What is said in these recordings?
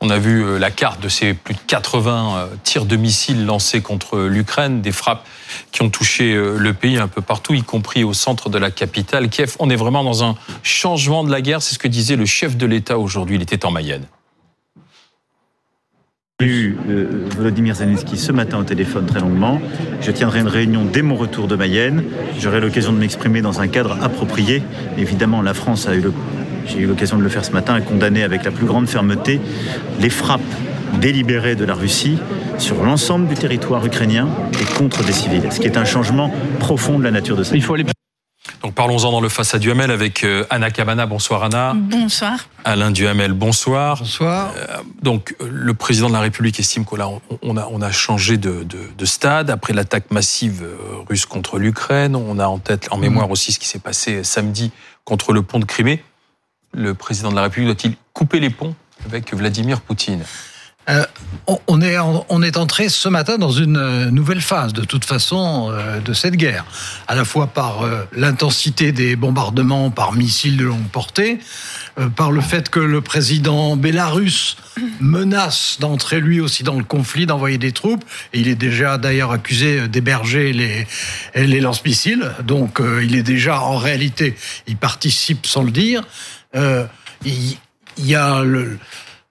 On a vu euh, la carte de ces plus de 80 euh, tirs de missiles lancés contre l'Ukraine, des frappes qui ont touché euh, le pays un peu partout, y compris au centre de la capitale, Kiev. On est vraiment dans un changement de la guerre, c'est ce que disait le chef de l'État aujourd'hui, il était en Mayenne. J'ai eu Volodymyr Zelensky ce matin au téléphone très longuement. Je tiendrai une réunion dès mon retour de Mayenne. J'aurai l'occasion de m'exprimer dans un cadre approprié. Évidemment, la France a eu le j'ai eu l'occasion de le faire ce matin, à condamner avec la plus grande fermeté les frappes délibérées de la Russie sur l'ensemble du territoire ukrainien et contre des civils, ce qui est un changement profond de la nature de ça. Donc parlons-en dans le face à Duhamel avec euh, Anna Cabana. Bonsoir Anna. Bonsoir. Alain Duhamel, bonsoir. Bonsoir. Euh, donc le président de la République estime qu'on a, on a, on a changé de, stade après l'attaque massive euh, russe contre l'Ukraine. On a en tête, en mémoire aussi ce qui s'est passé samedi contre le pont de Crimée le président de la République doit-il couper les ponts avec Vladimir Poutine? Euh, on, est, on est entré ce matin dans une euh, nouvelle phase, de toute façon, euh, de cette guerre. À la fois par l'intensité des bombardements par missiles de longue portée, par le fait que le président bélarus menace d'entrer lui aussi dans le conflit, d'envoyer des troupes. Et il est déjà d'ailleurs accusé d'héberger les, les lance-missiles. Donc il est déjà, en réalité, il participe sans le dire. Euh, il y, a le,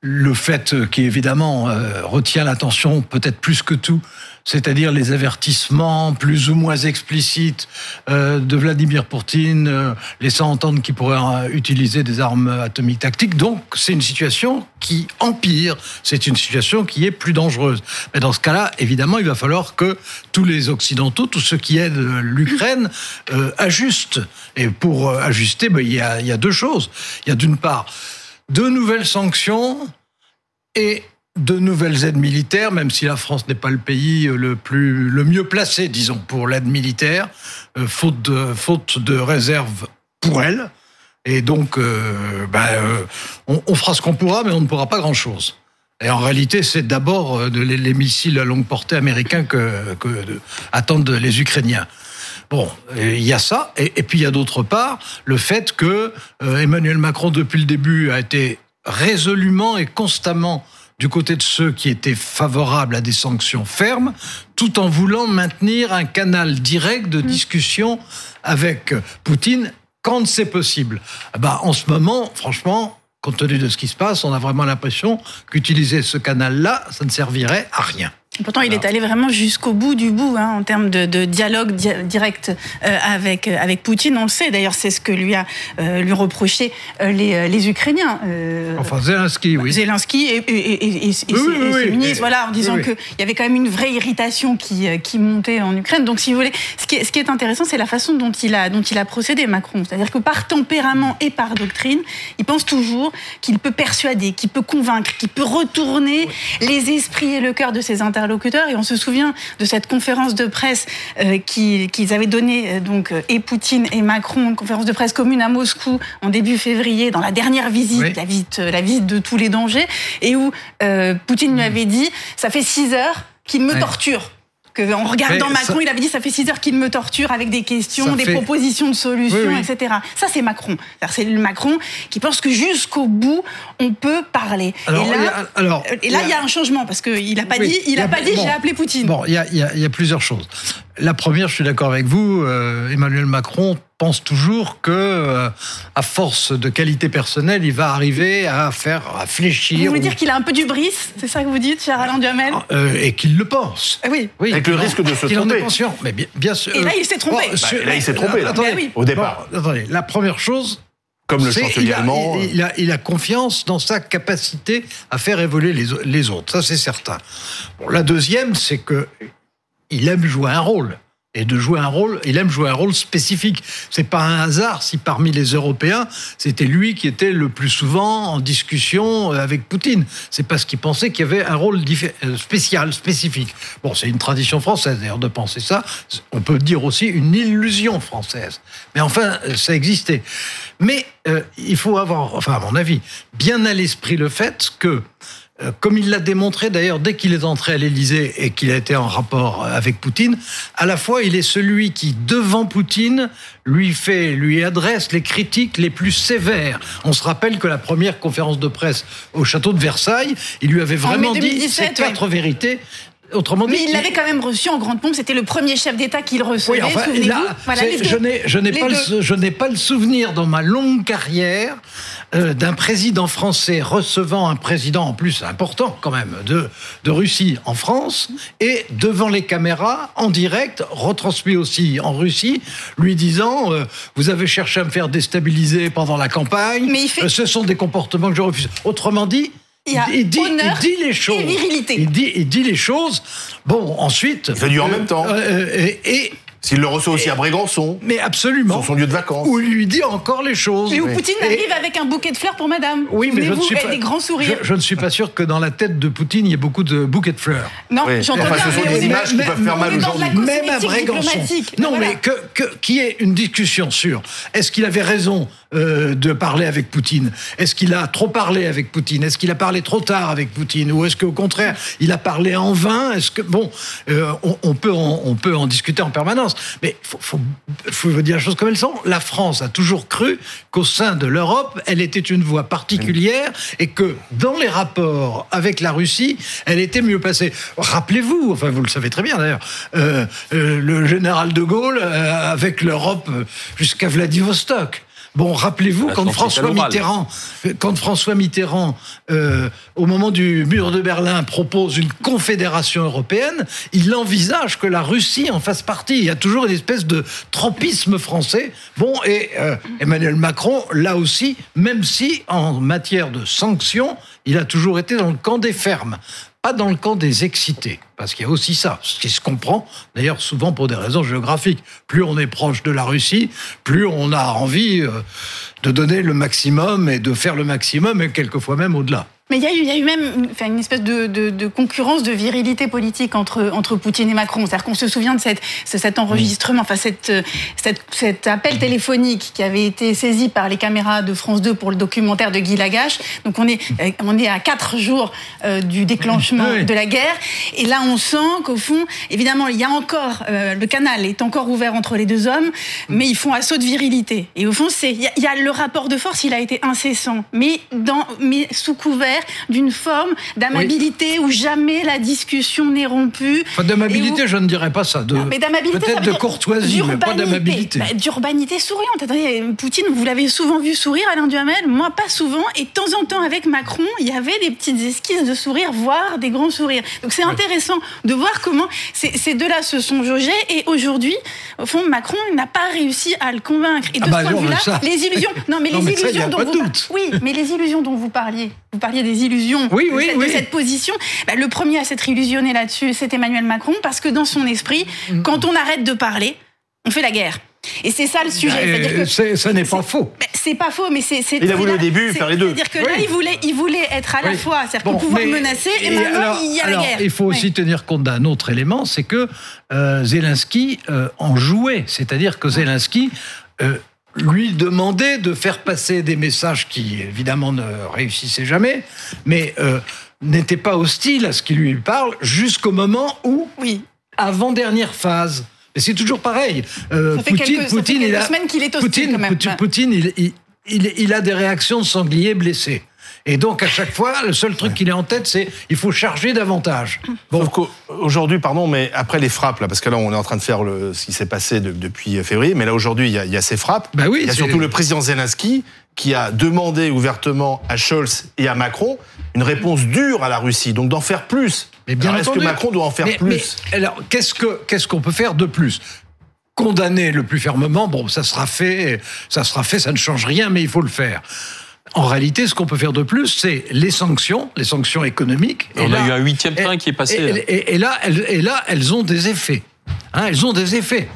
le fait qui évidemment euh, retient l'attention peut-être plus que tout, c'est-à-dire les avertissements plus ou moins explicites euh, de Vladimir Poutine, laissant entendre qu'il pourrait utiliser des armes atomiques tactiques. Donc c'est une situation qui empire, c'est une situation qui est plus dangereuse. Mais dans ce cas-là, évidemment, il va falloir que tous les Occidentaux, tous ceux qui aident l'Ukraine, ajustent. Et pour ajuster, ben, il, y a, il y a deux choses. Il y a d'une part de nouvelles sanctions et de nouvelles aides militaires, même si la France n'est pas le pays le plus le mieux placé, disons, pour l'aide militaire, euh, faute de faute de réserve pour elle. Et donc, euh, ben, euh, on, fera ce qu'on pourra, mais on ne pourra pas grand-chose. Et en réalité, c'est d'abord les, missiles à longue portée américains que, attendent les Ukrainiens. Bon, il y a ça, et, puis il y a d'autre part le fait que euh, Emmanuel Macron, depuis le début, a été résolument et constamment du côté de ceux qui étaient favorables à des sanctions fermes, tout en voulant maintenir un canal direct de mmh. discussion avec Poutine quand c'est possible. Bah, en ce moment, franchement, compte tenu de ce qui se passe, on a vraiment l'impression qu'utiliser ce canal-là, ça ne servirait à rien. Pourtant, il est allé vraiment jusqu'au bout du bout hein, en termes de, dialogue direct euh, avec euh, avec Poutine. On le sait. D'ailleurs, c'est ce que lui a euh, lui reproché les, les Ukrainiens. enfin, Zelensky, oui. Zelensky et, et, et, ses ministres, voilà, en disant qu'il y avait quand même une vraie irritation qui qui montait en Ukraine. Donc, si vous voulez, ce qui est, ce qui est intéressant, c'est la façon dont il a dont il a procédé, Macron. C'est-à-dire que par tempérament et par doctrine, il pense toujours qu'il peut persuader, qu'il peut convaincre, qu'il peut retourner les esprits et le cœur de ses interlocuteurs et on se souvient de cette conférence de presse euh, qu'ils avaient donnée, euh, donc, euh, et Poutine et Macron, une conférence de presse commune à Moscou en début février, dans la dernière visite, la, visite la visite de tous les dangers, et où Poutine lui mm. avait dit Ça fait six heures qu'il me torture en regardant Macron, il avait dit ça fait six heures qu'il me torture avec des questions, des propositions de solutions, etc. Ça, c'est Macron. C'est le Macron qui pense que jusqu'au bout, on peut parler. et là, alors, et là, il y, a un changement parce qu'il n'a pas dit, il a, pas dit, j'ai appelé Poutine. Bon, il y a, y a, plusieurs choses. La première, je suis d'accord avec vous, euh, Emmanuel Macron pense toujours que, euh, à force de qualité personnelle, il va arriver à faire à fléchir. Vous voulez dire qu'il a un peu du bris C'est ça que vous dites, cher Alain Duhamel ah, euh, Et qu'il le pense. Ah oui. oui. Avec le risque de se tromper. en est conscient. Mais bien, sûr. Et là, il s'est trompé. Bah, là, il s'est trompé, là, au départ. attendez, la première chose, comme le chancelier allemand. Il a, il a, confiance dans sa capacité à faire évoluer les, les autres, ça c'est certain. Bon, la deuxième, c'est que il aime jouer un rôle et de jouer un rôle. Il aime jouer un rôle spécifique. C'est pas un hasard si parmi les Européens, c'était lui qui était le plus souvent en discussion euh, avec Poutine. C'est parce qu'il pensait qu'il y avait un rôle euh, spécial, spécifique. Bon, c'est une tradition française d'ailleurs de penser ça. On peut dire aussi une illusion française. Mais enfin, euh, ça existait. Mais il faut avoir, enfin à mon avis, bien à l'esprit le fait que comme il l'a démontré d'ailleurs dès qu'il est entré à l'Élysée et qu'il a été en rapport avec Poutine, à la fois il est celui qui, devant Poutine, lui fait, lui adresse les critiques les plus sévères. On se rappelle que la première conférence de presse au château de Versailles, il lui avait vraiment dit ces quatre vérités. Autrement dit, mais il l'avait quand même reçu en grande pompe. C'était le premier chef d'État qu'il recevait. Oui, enfin, je n'ai, je n'ai pas, le, je n'ai pas le souvenir dans ma longue carrière euh, d'un président français recevant un président en plus important quand même de, de Russie en France et devant les caméras en direct, retransmis aussi en Russie, lui disant euh, vous avez cherché à me faire déstabiliser pendant la campagne. Mais euh, ce sont des comportements que je refuse. Autrement dit, il, dit, dit, les choses. Et virilité. Il dit, il dit les choses. Bon, ensuite. Il fait du en même temps. et s'il le reçoit aussi à Brégançon. Mais absolument. Sur son lieu de vacances. Où il lui dit encore les choses. Et où Poutine arrive avec un bouquet de fleurs pour madame. Oui, mais je ne suis pas. des grands sourires. Je, ne suis pas sûr que dans la tête de Poutine, il y ait beaucoup de bouquets de fleurs. Non, j'entends enfin, Ce sont des images qui peuvent faire mal aujourd'hui. Même à Brégançon. Non, mais que, que, qu'il y ait une discussion sur est-ce qu'il avait raison euh, de parler avec Poutine Est-ce qu'il a trop parlé avec Poutine? Est-ce qu'il a parlé trop tard avec Poutine? Ou est-ce qu'au contraire, il a parlé en vain? Est-ce que bon, euh, on, peut en, on peut en discuter en permanence, mais faut, faut, faut dire les choses comme elles sont. La France a toujours cru qu'au sein de l'Europe, elle était une voix particulière et que dans les rapports avec la Russie, elle était mieux passée. Rappelez-vous, enfin vous le savez très bien d'ailleurs, euh, le général de Gaulle avec l'Europe jusqu'à Vladivostok. Bon, rappelez-vous quand François Mitterrand, quand François Mitterrand, euh, au moment du mur de Berlin, propose une confédération européenne, il envisage que la Russie en fasse partie. Il y a toujours une espèce de tropisme français. Bon, et euh, Emmanuel Macron, là aussi, même si en matière de sanctions, il a toujours été dans le camp des fermes pas dans le camp des excités, parce qu'il y a aussi ça, ce qui se comprend, d'ailleurs souvent pour des raisons géographiques. Plus on est proche de la Russie, plus on a envie euh, de donner le maximum et de faire le maximum, et quelquefois même au-delà. Mais il y, a eu, il y a eu même enfin, une espèce de, de, de, concurrence de virilité politique entre, entre Poutine et Macron. C'est-à-dire qu'on se souvient de cette, cet enregistrement, enfin cette, cette, cet appel téléphonique qui avait été saisi par les caméras de France 2 pour le documentaire de Guy Lagache. Donc on est, on est à quatre jours euh, du déclenchement de la guerre. Et là, on sent qu'au fond, évidemment, il y a encore, euh, le canal est encore ouvert entre les deux hommes, mais ils font assaut de virilité. Et au fond, c'est, il y, y, a le rapport de force, il a été incessant, mais, dans, mais sous couvert d'une forme d'amabilité où jamais la discussion n'est rompue. Enfin, d'amabilité, je ne dirais pas ça. De, peut-être de courtoisie, mais pas d'amabilité. Bah, d'urbanité souriante. Attendez, Poutine, vous l'avez souvent vu sourire, Alain Duhamel Moi, pas souvent. Et de temps en temps, avec Macron, il y avait des petites esquisses de sourire, voire des grands sourires. Donc c'est intéressant de voir comment ces deux-là se sont jaugés. Et aujourd'hui, au fond, Macron n'a pas réussi à le convaincre. Et de ah ce bah point de vue-là, les illusions. Non, mais les illusions dont vous. Oui, mais les illusions dont vous parliez. Vous parliez des illusions oui, oui, de, cette, position. Bah, le premier à s'être illusionné là-dessus, c'est Emmanuel Macron, parce que dans son esprit, mm. quand on arrête de parler, on fait la guerre. Et c'est ça le sujet. Bah, ça n'est pas faux. Bah, c'est pas faux, mais c'est. Il a voulu au début faire les deux. C'est-à-dire que là, il voulait, il voulait être à la fois, c'est-à-dire pouvoir menacer, et, maintenant il y a la guerre. Il faut aussi tenir compte d'un autre élément, c'est que euh, Zelensky euh, en jouait, c'est-à-dire que Zelensky euh, lui demandait de faire passer des messages qui, évidemment, ne réussissaient jamais, mais euh, n'était pas hostile à ce qu'il lui parle jusqu'au moment où, oui. avant-dernière phase, et c'est toujours pareil. Euh, Poutine, Poutine, il a, semaines qu'il est hostile quand même. Poutine, il, il, il, a des réactions de sanglier blessé. Et donc, à chaque fois, le seul truc qu'il est en tête, c'est il faut charger davantage. Bon. Aujourd'hui, pardon, mais après les frappes, là, parce que là, on est en train de faire le, ce qui s'est passé depuis février, mais là, aujourd'hui, il y, y, a ces frappes. Bah oui, il y a surtout le président Zelensky qui a demandé ouvertement à Scholz et à Macron une réponse dure à la Russie, donc d'en faire plus. Mais bien est-ce que Macron doit en faire plus? mais, Alors, qu'est-ce que qu'est-ce qu'on peut faire de plus? Condamner le plus fermement, bon, ça sera fait, ça sera fait, ça ne change rien, mais il faut le faire. En réalité, ce qu'on peut faire de plus, c'est les sanctions, les sanctions économiques. On a eu un huitième train qui est passé. Et, là, elles, et là, elles ont des effets. Hein, elles ont des effets.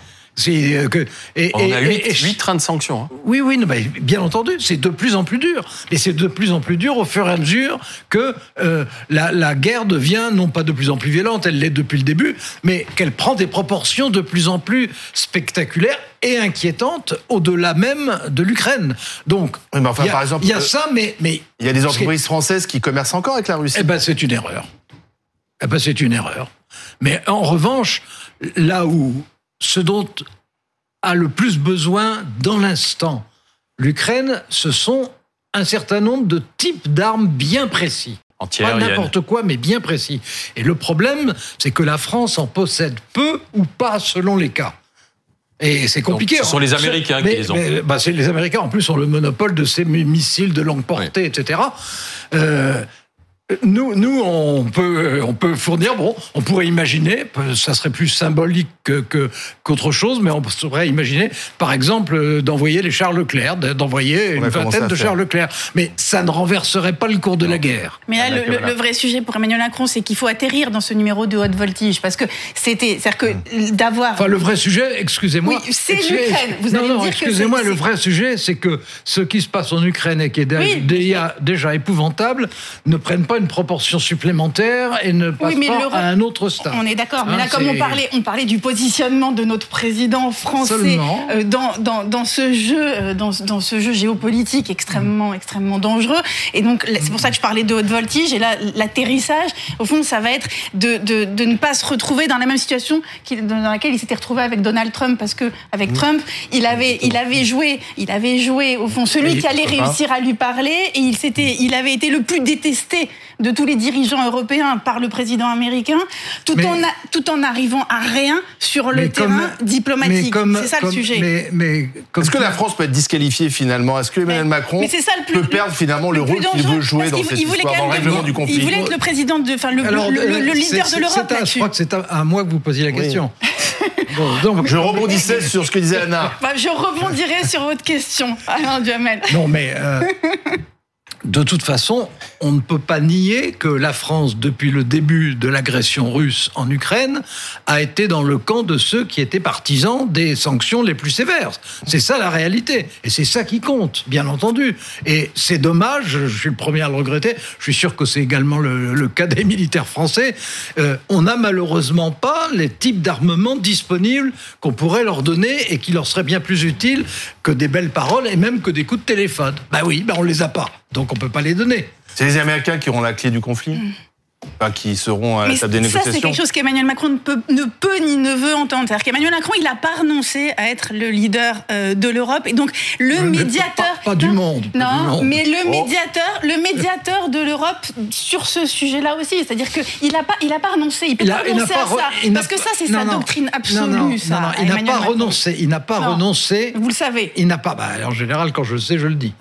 Euh, que, et, On a 8, trains de sanctions. Hein. Oui, oui, bien entendu, c'est de plus en plus dur. Mais c'est de plus en plus dur au fur et à mesure que euh, la, guerre devient non pas de plus en plus violente, elle l'est depuis le début, mais qu'elle prend des proportions de plus en plus spectaculaires et inquiétantes au-delà même de l'Ukraine. Donc, enfin, il y, par exemple, y a ça, mais, mais il y a des entreprises françaises qui commercent encore avec la Russie. Eh ben, c'est une erreur. Eh ben, c'est une erreur. Mais en revanche, là où ce dont a le plus besoin dans l'instant l'Ukraine, ce sont un certain nombre de types d'armes bien précis. Pas n'importe quoi, mais bien précis. Et le problème, c'est que la France en possède peu ou pas selon les cas. Et c'est compliqué. ce sont les Américains qui les ont. Mais, bah, les Américains, en plus, ont le monopole de ces missiles de longue portée, etc. Euh, nous, nous, on peut, on peut fournir. Bon, on pourrait imaginer, ça serait plus symbolique que qu'autre chose, mais on pourrait imaginer, par exemple, d'envoyer les Charles Leclerc, d'envoyer une vingtaine de Charles Leclerc. Mais ça ne renverserait pas le cours de la guerre. Mais là, ah, le, vrai sujet pour Emmanuel Macron, c'est qu'il faut atterrir dans ce numéro de haute voltige, parce que c'était, c'est-à-dire que d'avoir. Enfin, le vrai sujet, excusez-moi. Oui, c'est l'Ukraine. Vous non, non, excusez-moi. Le vrai sujet, c'est que ce qui se passe en Ukraine et qui est déjà, déjà épouvantable ne prennent pas une proportion supplémentaire et ne passe pas à un autre stade. On est d'accord, mais là, hein, comme on parlait, on parlait du positionnement de notre président français euh, dans, dans, dans, ce jeu, euh, dans, dans, ce jeu géopolitique extrêmement, extrêmement dangereux. Et donc, c'est pour ça que je parlais de haute voltige. Et là, l'atterrissage, au fond, ça va être de, de, de, ne pas se retrouver dans la même situation dans laquelle il s'était retrouvé avec Donald Trump, parce que avec Trump, il avait, il avait joué, il avait joué au fond celui qui allait réussir à lui parler, et il s'était, il avait été le plus détesté de tous les dirigeants européens par le président américain, tout, en, tout en arrivant à rien sur le terrain diplomatique. C'est ça le sujet. Mais, Est-ce que la France peut être disqualifiée finalement? Est-ce que Emmanuel Macron peut perdre finalement le, rôle qu'il veut jouer dans cette histoire, dans le règlement du conflit? Il voulait être le président, de, enfin le, le, leader de l'Europe. Je crois que c'est à, moi que vous posiez la question. donc, je rebondissais sur ce que disait Anna. Bah, je rebondirai sur votre question, Alain Duhamel. Non, mais euh, de toute façon, on ne peut pas nier que la France, depuis le début de l'agression russe en Ukraine, a été dans le camp de ceux qui étaient partisans des sanctions les plus sévères. C'est ça la réalité. Et c'est ça qui compte, bien entendu. Et c'est dommage, je suis le premier à le regretter, je suis sûr que c'est également le, cas des militaires français, euh, on n'a malheureusement pas les types d'armements disponibles qu'on pourrait leur donner et qui leur seraient bien plus utiles que des belles paroles et même que des coups de téléphone. Ben oui, ben on les a pas. Donc on peut pas les donner. C'est les Américains qui auront la clé du conflit mm qui seront à la table des négociations. Ça, c'est quelque chose qu'Emmanuel Macron ne peut, ne peut, ni ne veut entendre. C'est-à-dire qu'Emmanuel Macron, il n'a pas renoncé à être le leader euh, de l'Europe. Et donc, le médiateur. Pas, du monde. Non, mais le oh. médiateur, le médiateur de l'Europe sur ce sujet-là aussi. C'est-à-dire qu'il n'a pas, il a pas renoncé. Il peut pas renoncer à ça. Parce que ça, c'est sa doctrine absolue. Non, ça, il n'a pas renoncé. Il n'a pas renoncé. Vous le savez. Il n'a pas. Bah, en général, quand je le sais, je le dis.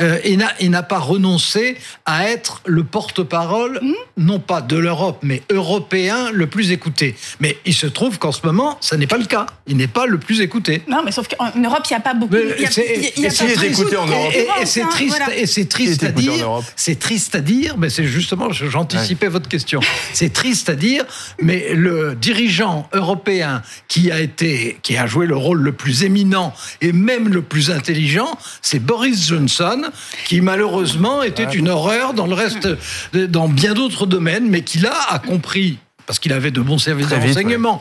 Euh, il n'a pas renoncé à être le porte-parole, hmm non pas de l'Europe, mais européen le plus écouté. Mais il se trouve qu'en ce moment, ça n'est pas le cas. Il n'est pas le plus écouté. Non, mais sauf qu'en Europe, il n'y a pas beaucoup. Il y a, écouté en Europe. Et, c'est triste, et c'est triste à dire. C'est triste à dire, mais c'est justement, j'anticipais votre question. C'est triste à dire, mais le dirigeant européen qui a été, qui a joué le rôle le plus éminent et même le plus intelligent, c'est Boris Johnson, qui malheureusement était une horreur dans le reste, dans bien d'autres domaines, mais qui là a compris, parce qu'il avait de bons services de renseignement,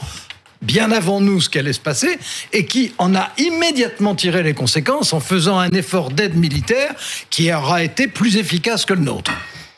bien avant nous ce qui allait se passer, et qui en a immédiatement tiré les conséquences en faisant un effort d'aide militaire qui aura été plus efficace que le nôtre.